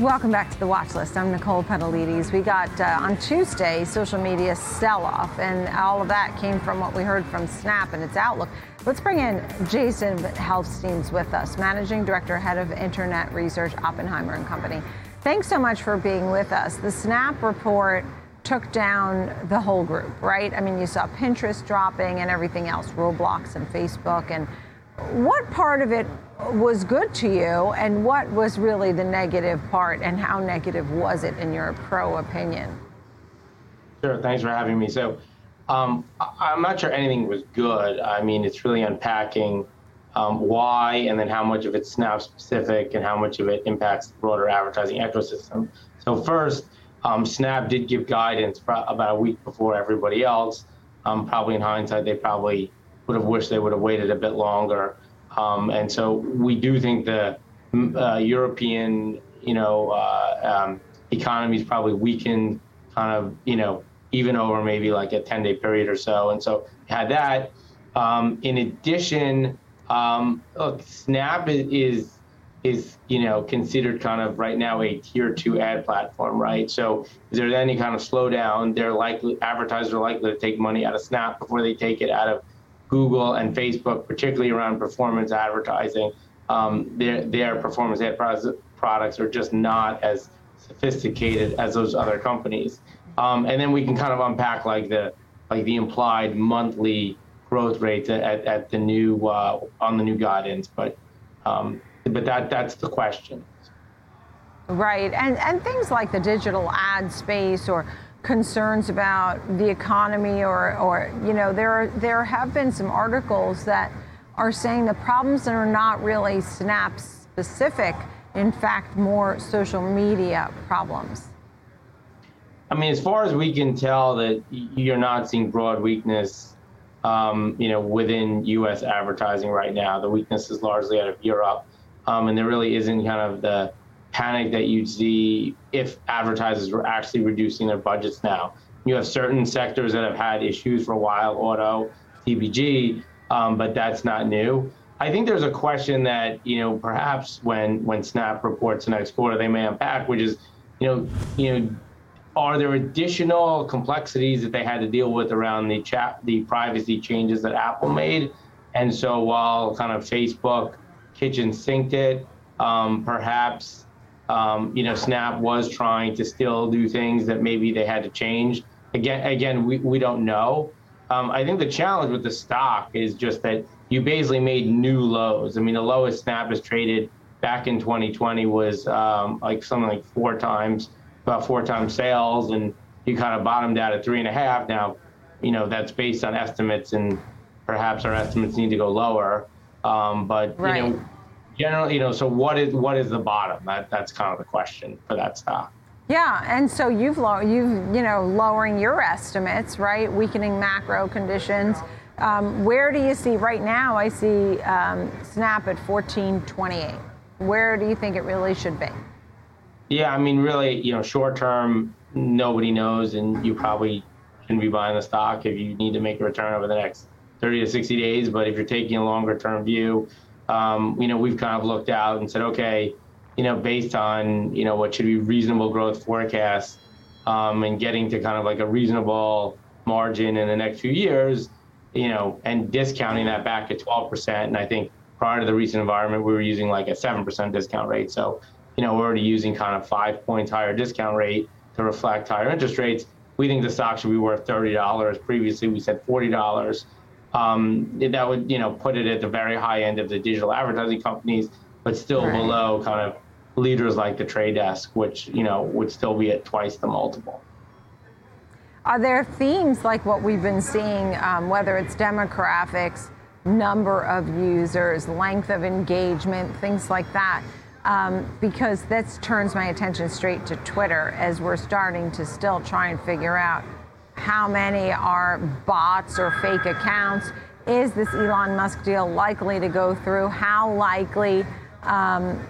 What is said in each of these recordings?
Welcome back to the watch list. I'm Nicole Petallides. We got uh, on Tuesday social media sell off, and all of that came from what we heard from Snap and its outlook. Let's bring in Jason Helfstein's with us, Managing Director, Head of Internet Research, Oppenheimer and Company. Thanks so much for being with us. The Snap report took down the whole group, right? I mean, you saw Pinterest dropping and everything else, Roblox and Facebook. And what part of it was good to you, and what was really the negative part, and how negative was it in your pro opinion? Sure, thanks for having me. So, um, I'm not sure anything was good. I mean, it's really unpacking um, why and then how much of it's Snap specific and how much of it impacts the broader advertising ecosystem. So, first, um, Snap did give guidance about a week before everybody else. Um, probably in hindsight, they probably would have wished they would have waited a bit longer. Um, and so we do think the uh, European, you know, uh, um, is probably weakened, kind of, you know, even over maybe like a 10-day period or so. And so had that. Um, in addition, um, look, Snap is is you know considered kind of right now a tier two ad platform, right? So if there's any kind of slowdown, they're likely advertisers are likely to take money out of Snap before they take it out of Google and Facebook, particularly around performance advertising. Um, their their performance ad products are just not as sophisticated as those other companies. Um, and then we can kind of unpack like the like the implied monthly growth rates at, at the new uh, on the new guidance, but um, but that that's the question. Right, and and things like the digital ad space or concerns about the economy or or you know there are, there have been some articles that are saying the problems that are not really Snap specific, in fact, more social media problems. I mean, as far as we can tell, that you're not seeing broad weakness um, you know, within U.S. advertising right now. The weakness is largely out of Europe, um, and there really isn't kind of the panic that you'd see if advertisers were actually reducing their budgets now. You have certain sectors that have had issues for a while, auto, CPG, um, but that's not new. I think there's a question that you know perhaps when when Snap reports the next quarter they may unpack, which is you know you know are there additional complexities that they had to deal with around the chat, the privacy changes that Apple made? And so while kind of Facebook kitchen sinked it, um, perhaps um, you know Snap was trying to still do things that maybe they had to change. Again, again, we, we don't know. Um, I think the challenge with the stock is just that you basically made new lows. I mean, the lowest Snap has traded back in 2020 was um, like something like four times about four times sales, and you kind of bottomed out at three and a half. Now, you know that's based on estimates, and perhaps our estimates need to go lower. Um, but right. you know, generally, you know, so what is what is the bottom? That that's kind of the question for that stock. Yeah, and so you've low, you've you know lowering your estimates, right? Weakening macro conditions. Um, where do you see right now? I see um, Snap at 14.28. Where do you think it really should be? Yeah, I mean, really, you know, short term, nobody knows, and you probably shouldn't be buying the stock if you need to make a return over the next 30 to 60 days. But if you're taking a longer term view, um, you know, we've kind of looked out and said, okay, you know, based on you know what should be reasonable growth forecasts, um, and getting to kind of like a reasonable margin in the next few years, you know, and discounting that back at 12%. And I think prior to the recent environment, we were using like a 7% discount rate. So you know, we're already using kind of five points higher discount rate to reflect higher interest rates. We think the stock should be worth $30. Previously, we said $40. Um, that would, you know, put it at the very high end of the digital advertising companies, but still right. below kind of leaders like the Trade Desk, which, you know, would still be at twice the multiple. Are there themes like what we've been seeing, um, whether it's demographics, number of users, length of engagement, things like that? um, because that turns my attention straight to Twitter as we're starting to still try and figure out how many are bots or fake accounts. Is this Elon Musk deal likely to go through? How likely? Um,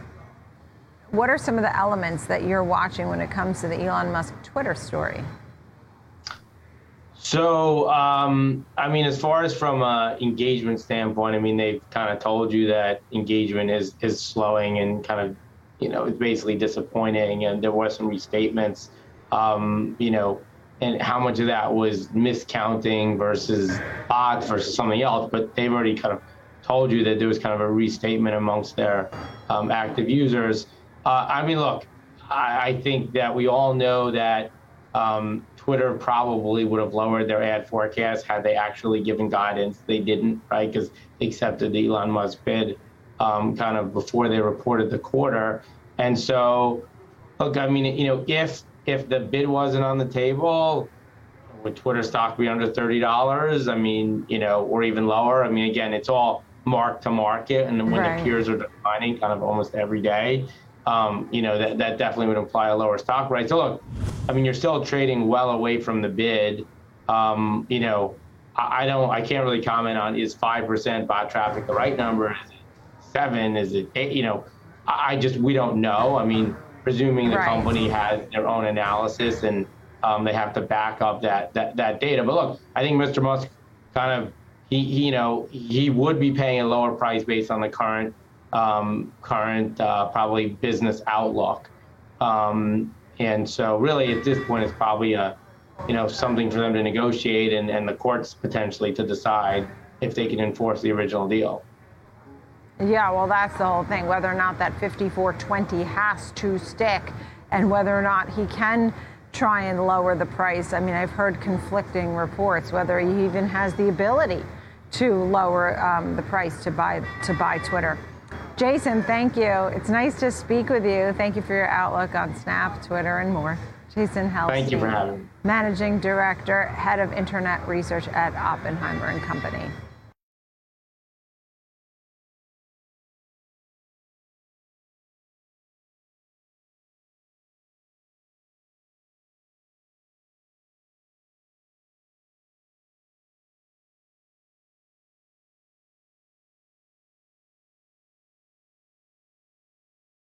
what are some of the elements that you're watching when it comes to the Elon Musk Twitter story? So, um, I mean, as far as from an engagement standpoint, I mean, they've kind of told you that engagement is is slowing and kind of you know, it's basically disappointing, and there were some restatements, um, you know, and how much of that was miscounting versus bots versus something else. But they've already kind of told you that there was kind of a restatement amongst their um, active users. Uh, I mean, look, I, I, think that we all know that um, Twitter probably would have lowered their ad forecast had they actually given guidance. They didn't, right? Because they accepted the Elon Musk bid um, kind of before they reported the quarter. And so, look, I mean, you know, if if the bid wasn't on the table, would Twitter stock be under thirty dollars? I mean, you know, or even lower. I mean, again, it's all mark to market, and when right. the peers are declining kind of almost every day, um, you know, that, that definitely would imply a lower stock price. So look, I mean, you're still trading well away from the bid. Um, you know, I, I, don't, I can't really comment on is five percent bot traffic the right number? Is it seven? Is it eight? You know, I, I just we don't know. I mean, presuming the right. company has their own analysis and um, they have to back up that, that that data. But look, I think Mr. Musk kind of he, he, you know, he would be paying a lower price based on the current, um, current uh, probably business outlook. Um, and so, really, at this point, it's probably a, you know, something for them to negotiate and, and the courts potentially to decide if they can enforce the original deal. Yeah, well, that's the whole thing. Whether or not that 5420 has to stick, and whether or not he can try and lower the price. I mean, I've heard conflicting reports whether he even has the ability to lower um, the price to buy to buy Twitter. Jason, thank you. It's nice to speak with you. Thank you for your outlook on Snap, Twitter, and more. Jason Helfstein. Thank you for having me. Managing Director, Head of Internet Research at Oppenheimer and Company.